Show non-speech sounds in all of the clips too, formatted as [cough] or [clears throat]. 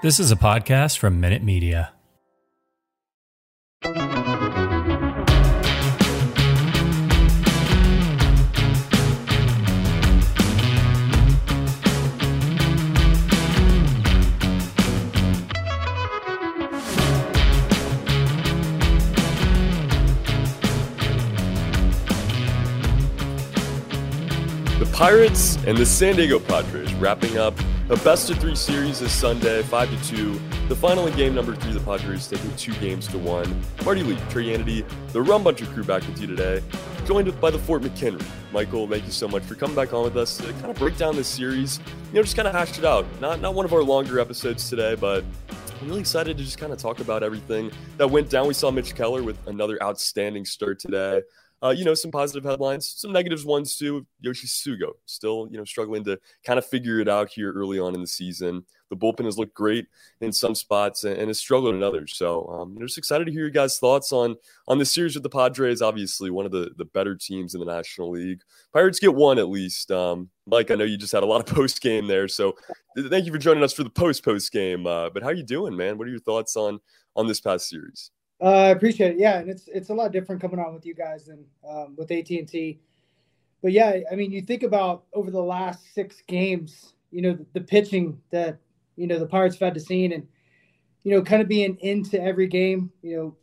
This is a podcast from Minute Media. The Pirates and the San Diego Padres wrapping up a best of three series this Sunday, five to two. The final in game number three, the Padres taking two games to one. Marty Lee, Trey Hannity, the Rum Bunter crew back with you today, joined by the Fort McKenry. Michael, thank you so much for coming back on with us to kind of break down this series. You know, just kind of hash it out. Not not one of our longer episodes today, but I'm really excited to just kind of talk about everything that went down. We saw Mitch Keller with another outstanding start today. Uh, you know, some positive headlines, some negatives ones too. Yoshi Tsutsugo still, you know, struggling to kind of figure it out here early on in the season. The bullpen has looked great in some spots and, and has struggled in others. So um, I'm just excited to hear your guys' thoughts on on the series with the Padres. Obviously, one of the the better teams in the National League. Pirates get one at least. Um, Mike, I know you just had a lot of [laughs] post game there, so thank you for joining us for the post post game. Uh, but how you doing, man? What are your thoughts on on this past series? Uh, I appreciate it. Yeah, and it's it's a lot different coming on with you guys than um, with AT and T. But yeah, I mean, you think about over the last six games, you know, the, the pitching that you know the Pirates have had to see, and you know, kind of being into every game, you know,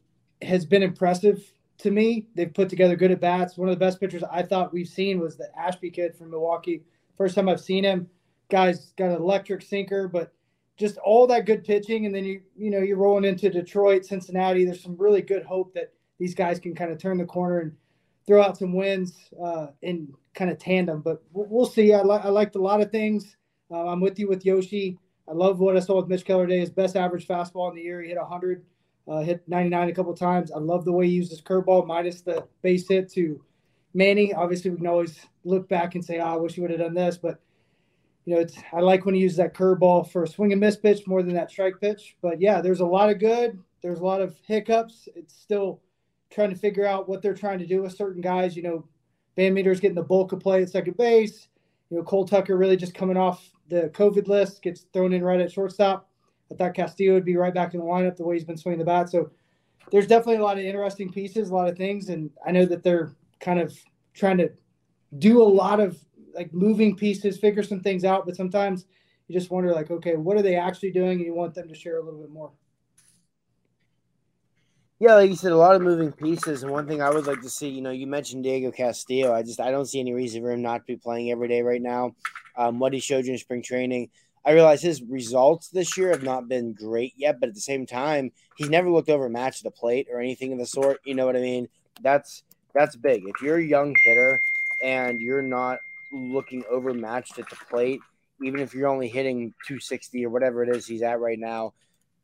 has been impressive to me. They've put together good at bats. One of the best pitchers I thought we've seen was the Ashby kid from Milwaukee. First time I've seen him. Guy's got an electric sinker, but just all that good pitching, and then you you know you're rolling into Detroit, Cincinnati. There's some really good hope that these guys can kind of turn the corner and throw out some wins uh, in kind of tandem. But we'll see. I, li- I liked a lot of things. Uh, I'm with you with Yoshi. I love what I saw with Mitch Keller today. His best average fastball in the year. He hit 100, uh, hit 99 a couple times. I love the way he used his curveball minus the base hit to Manny. Obviously, we can always look back and say, oh, I wish he would have done this. But you know, it's I like when he uses that curveball for a swing and miss pitch more than that strike pitch. But yeah, there's a lot of good. There's a lot of hiccups. It's still trying to figure out what they're trying to do with certain guys. You know, VanMeter's getting the bulk of play at second base. You know, Cole Tucker really just coming off the COVID list, gets thrown in right at shortstop. I thought Castillo would be right back in the lineup the way he's been swinging the bat. So there's definitely a lot of interesting pieces, a lot of things, and I know that they're kind of trying to do a lot of like moving pieces, figure some things out. But sometimes you just wonder, like, okay, what are they actually doing? And you want them to share a little bit more. Yeah, like you said, a lot of moving pieces. And one thing I would like to see, you know, you mentioned Diego Castillo. I just I don't see any reason for him not to be playing every day right now. Um, what he showed you in spring training, I realize his results this year have not been great yet, but at the same time, he's never looked over a match at the plate or anything of the sort. You know what I mean? That's that's big. If you're a young hitter and you're not looking overmatched at the plate, even if you're only hitting 260 or whatever it is he's at right now,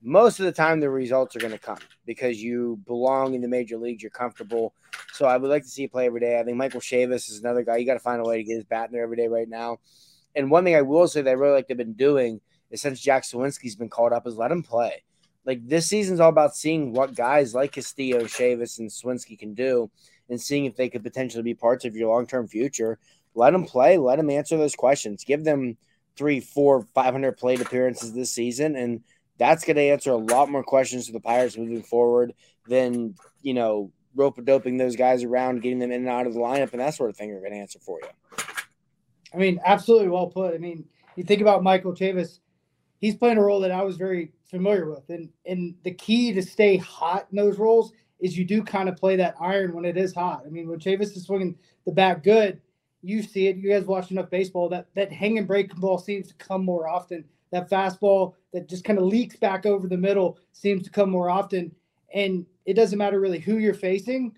most of the time the results are going to come because you belong in the major leagues. You're comfortable. So I would like to see you play every day. I think Michael Chavis is another guy. You got to find a way to get his bat in there every day right now. And one thing I will say that I really like they've been doing is since Jack Suwinski's been called up is let him play. Like this season's all about seeing what guys like Castillo, Chavis, and Suwinski can do and seeing if they could potentially be parts of your long term future. Let them play. Let them answer those questions. Give them three, four, five hundred plate appearances this season, and that's going to answer a lot more questions to the Pirates moving forward than you know rope a doping those guys around, getting them in and out of the lineup, and that sort of thing are going to answer for you. I mean, absolutely well put. I mean, you think about Michael Chavis, he's playing a role that I was very familiar with, and and the key to stay hot in those roles is you do kind of play that iron when it is hot. I mean, when Chavis is swinging the bat good you see it. You guys watch enough baseball. That that hang and break ball seems to come more often. That fastball that just kind of leaks back over the middle seems to come more often. And it doesn't matter really who you're facing.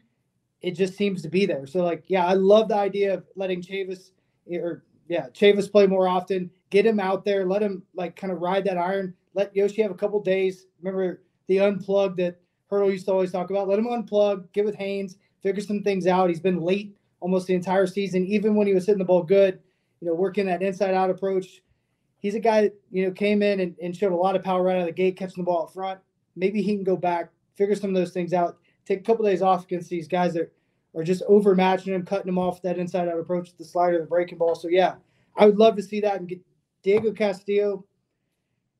It just seems to be there. So like, yeah, I love the idea of letting Chavis or yeah, Chavis play more often. Get him out there. Let him like kind of ride that iron. let Yoshi have a couple days. Remember the unplug that Hurdle used to always talk about. Let him unplug, get with Haines, figure some things out. He's been late almost the entire season, even when he was hitting the ball good. You know, working that inside out approach. He's a guy that you know came in and, and showed a lot of power right out of the gate, catching the ball up front. Maybe he can go back, figure some of those things out, take a couple days off against these guys that are just overmatching him, cutting him off that inside out approach with the slider, the breaking ball. So yeah, I would love to see that and get Diego Castillo.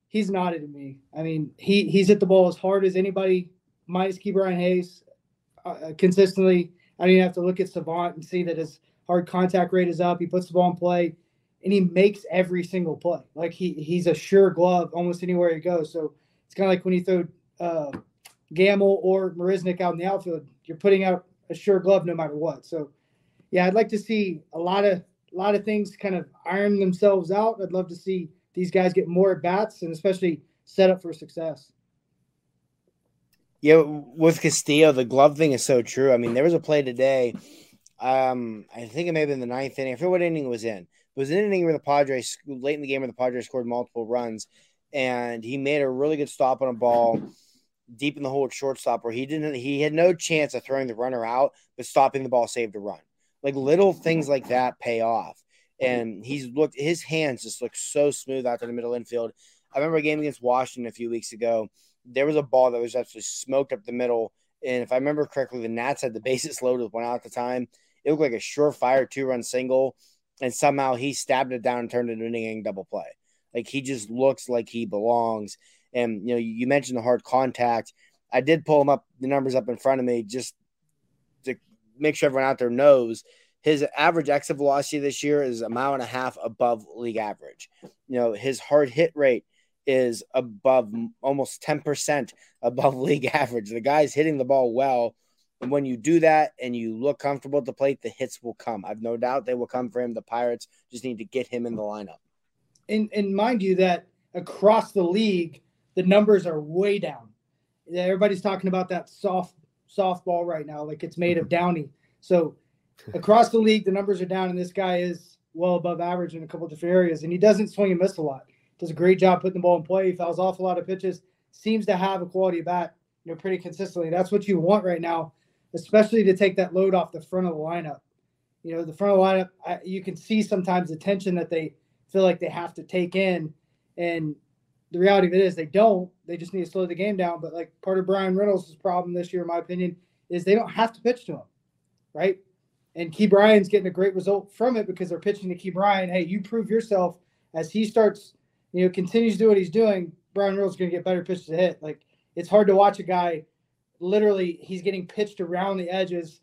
He's nodded to me. I mean, he he's hit the ball as hard as anybody, minus Ke'Bryan Hayes, uh, uh, consistently. I even have to look at Savant and see that his hard contact rate is up. He puts the ball in play, and he makes every single play. Like he he's a sure glove almost anywhere he goes. So it's kind of like when you throw uh, Gamel or Marisnick out in the outfield, you're putting out a sure glove no matter what. So, yeah, I'd like to see a lot of a lot of things kind of iron themselves out. I'd love to see these guys get more at bats and especially set up for success. Yeah, with Castillo, the glove thing is so true. I mean, there was a play today. Um, I think it may have been the ninth inning. I forget what inning it was in. It was an inning where the Padres late in the game where the Padres scored multiple runs, and he made a really good stop on a ball deep in the hole at shortstop where he didn't he had no chance of throwing the runner out, but stopping the ball saved a run. Like little things like that pay off. And he's looked his hands just look so smooth out to the middle infield. I remember a game against Washington a few weeks ago. There was a ball that was actually smoked up the middle. And if I remember correctly, the Nats had the [laughs] bases loaded with one out at the time. It looked like a surefire two run single. And somehow he stabbed it down and turned it into an inning double play. Like he just looks like he belongs. And you know, you mentioned the hard contact. I did pull him up the numbers up in front of me just to make sure everyone out there knows his average exit velocity this year is a mile and a half above league average. You know, his hard hit rate is above almost 10% above [laughs] league average. The guy's hitting the ball well. And when you do that and you look comfortable at the plate, the hits will come. I've no doubt they will come for him. The Pirates just need to get him in the lineup. And, and mind you, that across the league, the numbers are way down. Everybody's talking about that soft softball right now, like it's made of mm-hmm. downy. So across the league, the numbers are down, and this guy is well above average in a couple different areas. And he doesn't swing and miss a lot. Does a great job putting the ball in play. He fouls off a lot of pitches. Seems to have a quality bat, you know, pretty consistently. That's what you want right now, especially to take that load off the front of the lineup. You know, the front of the lineup, I, you can see sometimes the tension that they feel like they have to take in, and the reality of it is they don't. They just need to slow the game down. But like part of Bryan Reynolds' problem this year, in my opinion, is they don't have to pitch to him, right? And Ke'Bryan's getting a great result from it because they're pitching to Ke'Bryan. Hey, you prove yourself as he starts, you know, continues to do what he's doing. Bryan is going to get better pitches to hit. Like it's hard to watch a guy. Literally, he's getting pitched around the edges,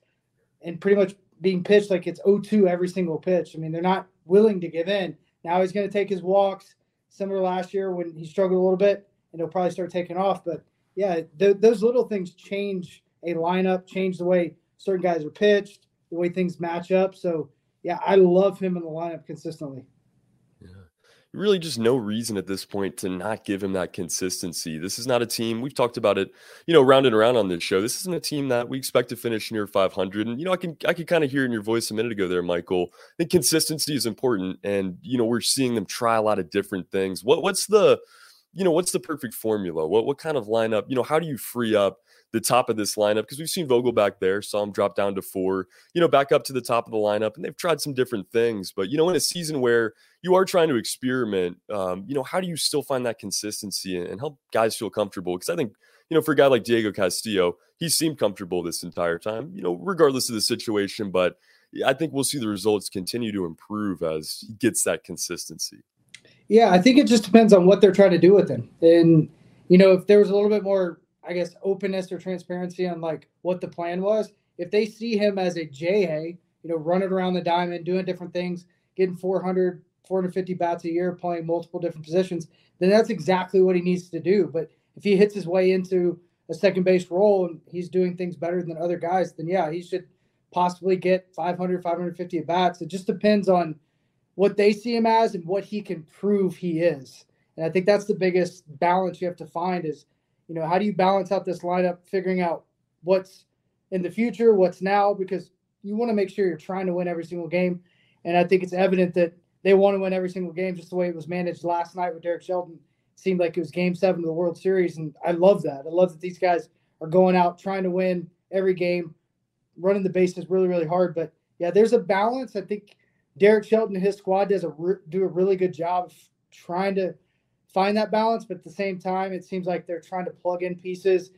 and pretty much being pitched like it's 0-2 every single pitch. I mean, they're not willing to give in. Now he's going to take his walks similar last year when he struggled a little bit, and he'll probably start taking off. But yeah, th- those little things change a lineup, change the way certain guys are pitched, the way things match up. So yeah, I love him in the lineup consistently really just no reason at this point to not give him that consistency. This is not a team we've talked about it, you know, round and around on this show. This isn't a team that we expect to finish near 500. And you know, I can I could kind of hear in your voice a minute ago there, Michael. I think consistency is important, and you know, we're seeing them try a lot of different things. What what's the you know what's the perfect formula? What what kind of lineup? You know, how do you free up? The top of this lineup because we've seen Vogel back there, saw him drop down to four, you know, back up to the top of the lineup, and they've tried some different things. But you know, in a season where you are trying to experiment, um, you know, how do you still find that consistency and, and help guys feel comfortable? Because I think you know, for a guy like Diego Castillo, he seemed comfortable this entire time, you know, regardless of the situation. But I think we'll see the results continue to improve as he gets that consistency. Yeah, I think it just depends on what they're trying to do with him. And, you know, if there was a little bit more I guess, openness or transparency on like what the plan was. If they see him as a JA, you know, running around the diamond, doing different things, getting 400, 450 bats a year, playing multiple different positions, then that's exactly what he needs to do. But if he hits his way into a second base role and he's doing things better than other guys, then yeah, he should possibly get 500, 550 at bats. It just depends on what they see him as and what he can prove he is. And I think that's the biggest balance you have to find is you know, how do you balance out this lineup, figuring out what's in the future, what's now, because you want to make sure you're trying to win every single game. And I think it's evident that they want to win every single game, just the way it was managed last night with Derek Shelton. It seemed like it was game seven of the World Series. And I love that. I love that these guys are going out trying to win every game, running the bases really, really hard. But yeah, there's a balance. I think Derek Shelton and his squad does a do a really good job of trying to find that balance, but at the same time, it seems like they're trying to plug in pieces,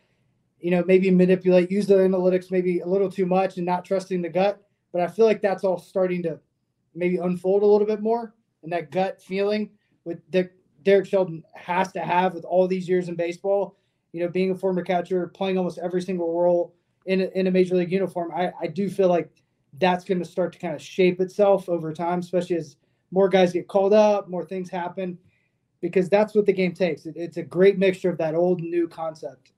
you know, maybe manipulate, use the analytics maybe a little too much and not trusting the gut. But I feel like that's all starting to maybe unfold a little bit more. And that gut feeling with Derek Shelton has to have with all these years in baseball, you know, being a former catcher, playing almost every single role in a, in a major league uniform, I, I do feel like that's going to start to kind of shape itself over time, especially as more guys get called up, more things happen, because that's what the game takes. It, it's a great mixture of that old and new concept.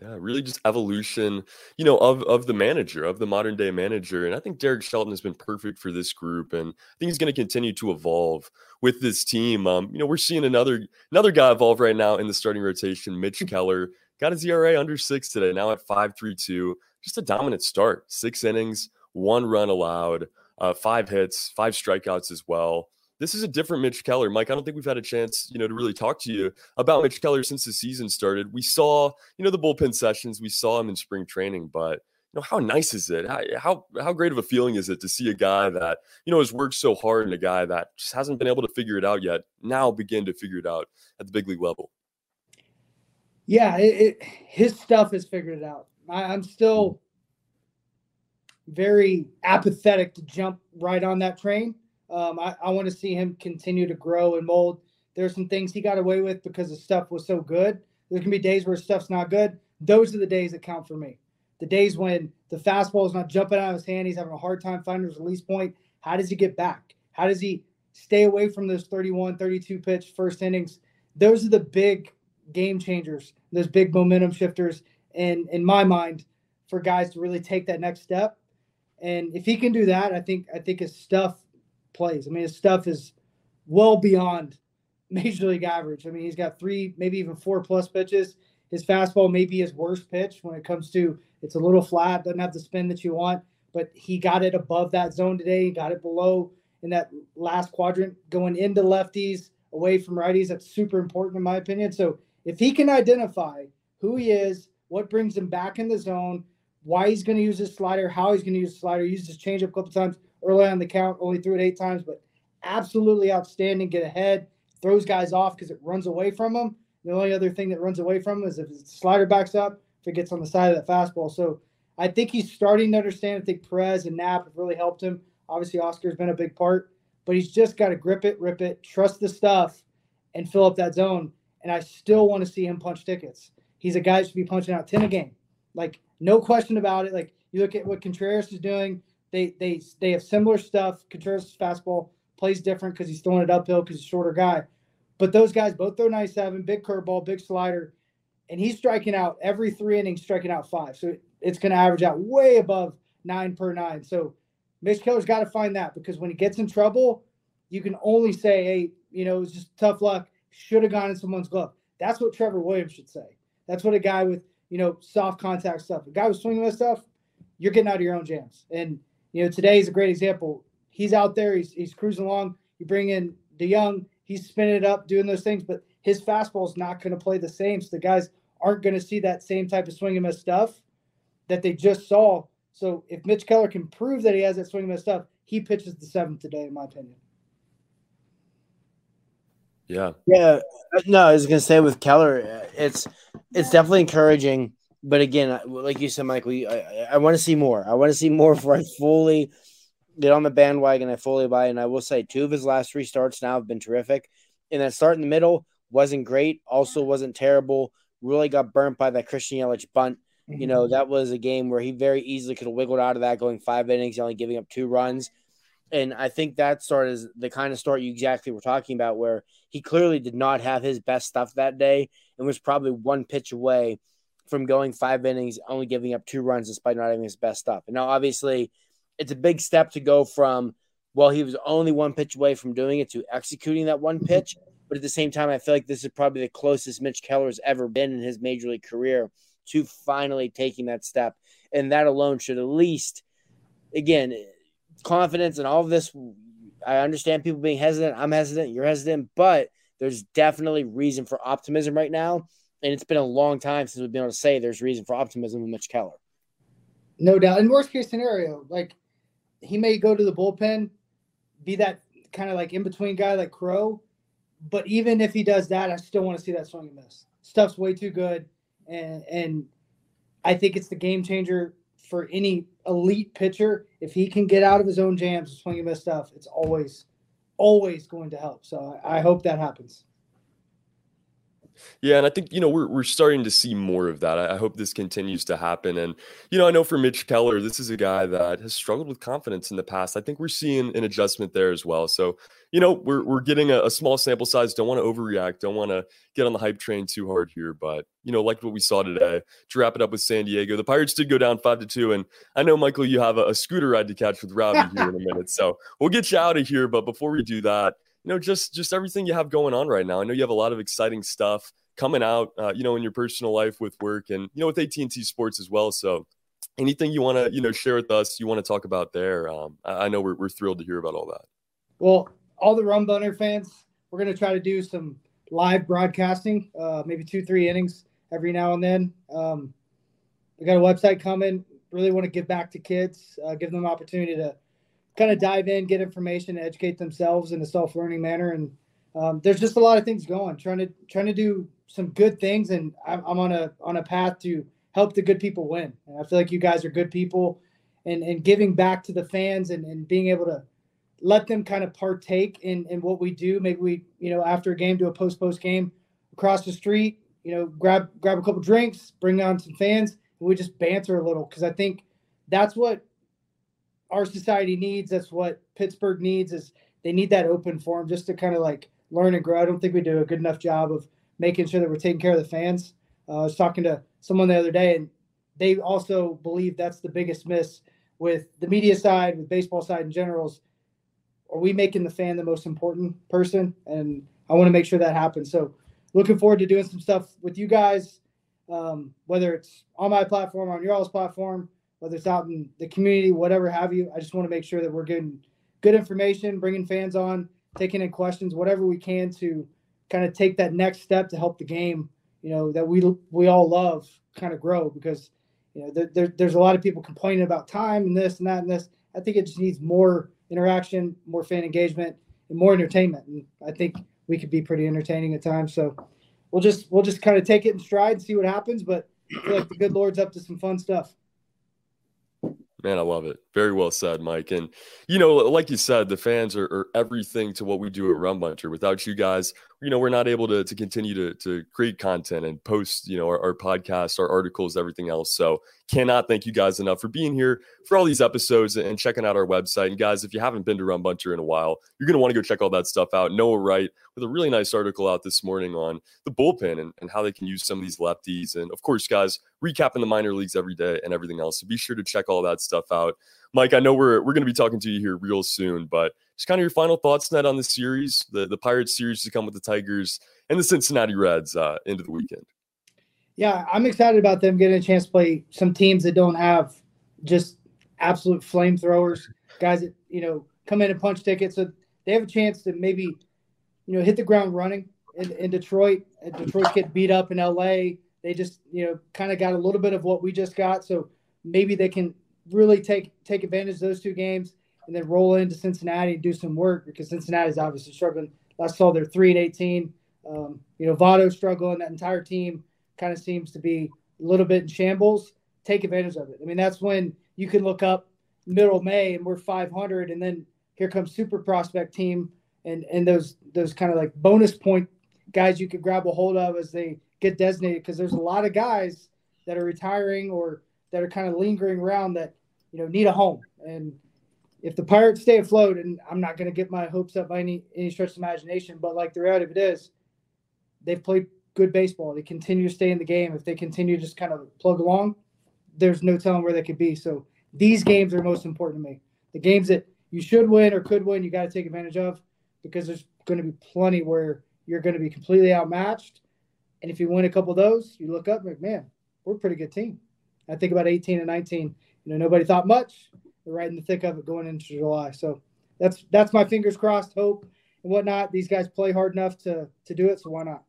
Yeah, really just evolution, you know, of of the manager, of the modern day manager. And I think Derek Shelton has been perfect for this group. And I think he's going to continue to evolve with this team. Um, you know, we're seeing another another guy evolve right now in the starting rotation, Mitch Keller. Got his ERA under six today, now at 5.32. Just a dominant start. Six innings, one run allowed, uh, five hits, five strikeouts as well this is a different Mitch Keller. Mike, I don't think we've had a chance, you know, to really mm-hmm. talk to you about Mitch Keller since the season started. We saw, you know, the bullpen sessions, we saw him in spring training, but you know, how nice is it? How, how how great of a feeling is it to see a guy that, you know, has worked so hard and a guy that just hasn't been able to figure it out yet now begin to figure it out at the big league level? Yeah, it, it, his stuff has figured it out. I, I'm still mm-hmm. very apathetic to jump right on that train um, I, I want to see him continue to grow and mold. There's some things he got away with because the stuff was so good. There gonna be days where stuff's not good. Those are the days that count for me. The days when the fastball is not jumping out of his hand, he's having a hard time finding his release point. How does he get back? How does he stay away from those 31, 32 pitch first innings? Those are the big game changers, those big momentum shifters, and in my mind, for guys to really take that next step. And if he can do that, I think I think his stuff plays. I mean, his stuff is well beyond [laughs] major league average. I mean, he's got three, maybe even four plus pitches. His fastball may be his worst pitch when it comes to it's a little flat, doesn't have the spin that you want, but he got it above that zone today. He got it below in that last quadrant, going into lefties, away from righties. That's super important in my opinion. So if he can identify who he is, what brings him back in the zone, why he's going to use his slider, how he's going to use the slider, use his changeup a couple times, early on the count, only threw it eight times, but absolutely outstanding. Get ahead, throws guys off because it runs away from them. The only other thing that runs away from him is if his slider backs up, if it gets on the side of that fastball. So I think he's starting to understand. I think Perez and Knapp have really helped him. Obviously, Oscar's been a big part, but he's just got to grip it, rip it, trust the stuff, and fill up that zone. And I still want to see him punch tickets. He's a guy who should be punching out 10 a game. Like, no question about it. Like, you look at what Contreras is doing, they they they have similar stuff. Contreras' fastball plays different because he's throwing it uphill because he's a shorter guy. But those guys both throw 97, big curveball, big slider, and he's striking out every three innings, striking out five. So it's going to average out way above nine per nine. So Mitch Keller's got to find that because when he gets in trouble, you can only say, hey, you know, it was just tough luck. Should have gone in someone's glove. That's what Trevor Williams should say. That's what a guy with, you know, soft contact stuff, a guy with swinging that stuff, you're getting out of your own jams. And you know, today is a great example. He's out there, he's, he's cruising along. You bring in DeJong, he's spinning it up, doing those things, but his fastball is not going to play the same. So the guys aren't going to see that same type of swing and miss stuff that they just saw. So if Mitch Keller can prove that he has that swing and miss stuff, he pitches the seventh today, in my opinion. Yeah. Yeah. No, I was gonna say with Keller, it's it's definitely encouraging but again, like you said, Michael, I, I want to see more. I want to see more [laughs] before I fully get on the bandwagon. I fully buy, and I will say two of his last three starts now have been terrific. And that start in the middle wasn't great, also wasn't terrible. Really got burnt by that Christian Yelich bunt. You know, mm-hmm. that was a game where he very easily could have wiggled out of that, going five innings, only giving up two runs. And I think that start is the kind of start you exactly were talking about, where he clearly did not have his best stuff that day and was probably one pitch away from going five innings, only giving up two runs despite not having his best stuff. And now, obviously, it's a big step to go from, well, he was only one pitch away from doing it to executing that one pitch. But at the same time, I feel like this is probably the closest Mitch Keller has ever been in his major league career to finally taking that step. And that alone should at least, again, confidence and all of this. I understand people being hesitant. I'm hesitant. You're hesitant. But there's definitely reason for optimism right now. And it's been a long time since we've been able to say there's reason for optimism with Mitch Keller. No doubt. In worst case scenario, like he may go to the bullpen, be that kind of like in between guy like Crowe. But even if he does that, I still want to see that swing and miss. Stuff's way too good. And and I think it's the game changer for any elite pitcher. If he can get out of his own jams, swing and miss stuff, it's always, always going to help. So I, I hope that happens. Yeah, and I think you know we're we're starting to see more of that. I, I, hope this continues to happen. And you know, I know for Mitch Keller, this is a guy that has struggled with confidence in the past. I think we're seeing an adjustment there as well. So you know, we're we're getting a, a small sample size. Don't want to overreact. Don't want to get on the hype train too hard here. But you know, like what we saw today. To wrap it up with San Diego, the Pirates did go down five to two. And I know Michael, you have a, a scooter ride to catch with Robbie [laughs] here in a minute. So we'll get you out of here. But before we do that you know just just everything you have going on right now i know you have a lot of exciting stuff coming out, uh, you know, in your personal life with work and, you know, with AT&T sports as well. So anything you want to, you know, share with us, you want to talk about there. Um, I, I know we're, we're thrilled to hear about all that. Well, all the Rum Bunter fans, we're going to try to do some live broadcasting, uh, maybe two, three innings every now and then. Um, we got a website coming. Really want to give back to kids, uh, give them an opportunity to kind of dive in, get information, educate themselves in a self-learning manner. And um, there's just a lot of things going. Trying to trying to do some good things, and I'm, I'm on a on a path to help the good people win. And I feel like you guys are good people, and and giving back to the fans and, and being able to let them kind of partake in in what we do. Maybe we you know after a game do a post post game across the street. You know, grab grab a couple drinks, bring on some fans, and we just banter a little because I think that's what our society needs. That's what Pittsburgh needs. Is they need that open forum just to kind of like learn and grow. I don't think we do a good enough job of making sure that we're taking care of the fans. Uh, I was talking to someone the other day, and they also believe that's the biggest miss with the media side, with baseball side in general. Are we making the fan the most important person? And I want to make sure that happens. So, looking forward to doing some stuff with you guys, um, whether it's on my platform, on your all's platform, whether it's out in the community, whatever have you. I just want to make sure that we're getting good information, bringing fans on, taking in questions, whatever we can to kind of take that next step to help the game, you know, that we we all love kind of grow because you know there, there, there's a lot of people complaining about time and this and that and this. I think it just needs more interaction, more fan engagement, and more entertainment. And I think we could be pretty entertaining at times. So we'll just we'll just kind of take it in stride and see what happens. But I feel like the good Lord's up to some fun stuff. Man, I love it. Very well said, Mike. And you know, like you said, the fans are, are everything to what we do at Rum Bunter. Without you guys, you know, we're not able to, to continue to, to create content and post, you know, our, our podcasts, our articles, everything else. So cannot thank you guys enough for being here for all these episodes and checking out our website. And guys, if you haven't been to Rum Bunter in a while, you're going to want to go check all that stuff out. Noah Wright with a really nice article out this morning on the bullpen and, and how they can use some of these lefties. And of course, guys, recapping the minor leagues every day and everything else. So be sure to check all that stuff out. Mike, I know we're we're going to be talking to you here real soon, but just kind of your final thoughts, Ned, on the series, the the Pirates series to come with the Tigers and the Cincinnati Reds uh, into the weekend. Yeah, I'm excited about them getting a chance to play some teams that don't have just absolute flamethrowers, guys that you know come in and punch tickets. So they have a chance to maybe you know hit the ground running in, in Detroit. Get beat up in LA. They just you know kind of got a little bit of what we just got. So maybe they can really take take advantage of those two games and then roll into Cincinnati and do some work because Cincinnati's obviously struggling. I saw they're three and eighteen. Um, you know, Votto struggling. That entire team kind of seems to be a little bit in shambles. Take advantage of it. I mean, that's when you can look up middle May and we're 500, and then here comes super prospect team and and those those kind of like bonus point guys you could grab a hold of as they get designated because there's a lot of guys that are retiring or that are kind of lingering around that you know need a home and if the pirates stay afloat and i'm not going to get my hopes up by any any stretch of imagination but like the reality of it is they've played good baseball they continue to stay in the game if they continue to just kind of plug along there's no telling where they could be so these games are most important to me the games that you should win or could win you got to take advantage of because there's going to be plenty where you're going to be completely outmatched and if you win a couple of those you look up and like man we're a pretty good team I think about 18 and 19. You know, nobody thought much. They're right in the thick of it going into July. So that's that's my fingers crossed hope and whatnot. These guys play hard enough to to do it, so why not?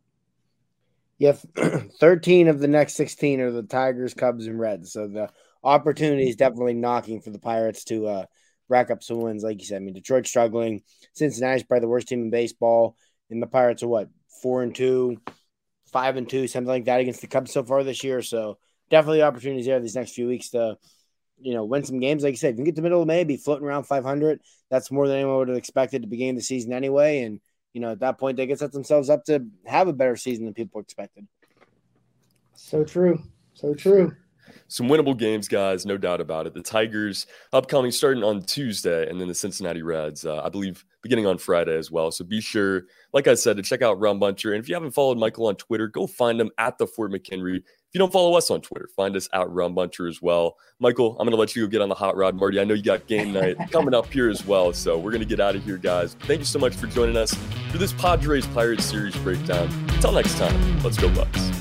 Yeah, [clears throat] 13 of the next 16 are the Tigers, Cubs, and Reds. So the opportunity is definitely knocking for the Pirates to uh, rack up some wins. Like you said, I mean, Detroit's struggling. Cincinnati's probably the worst team in baseball. And the Pirates are what, four and two, five and two, something like that against the Cubs so far this year. So definitely opportunities there these next few weeks to, you know, win some games. Like you said, if you can get to the middle of May, be floating around 500. That's more than anyone would have expected to begin the season anyway. And, you know, at that point, they can set themselves up to have a better season than people expected. So true. So true some winnable games, guys, no doubt about it. The Tigers upcoming starting on Tuesday, and then the Cincinnati Reds, uh, I believe, beginning on Friday as well. So be sure, like I said, to check out Rum Bunter. And if you haven't followed Michael on Twitter, go find him at the Fort McKenry. If you don't follow us on Twitter, find us at Rum Bunter as well. Michael, I'm going to let you go get on the hot rod, Marty. I know you got game night [laughs] coming up here as well. So we're going to get out of here, guys. Thank you so much for joining us for this Padres Pirates series breakdown. Until next time, let's go, Bucks.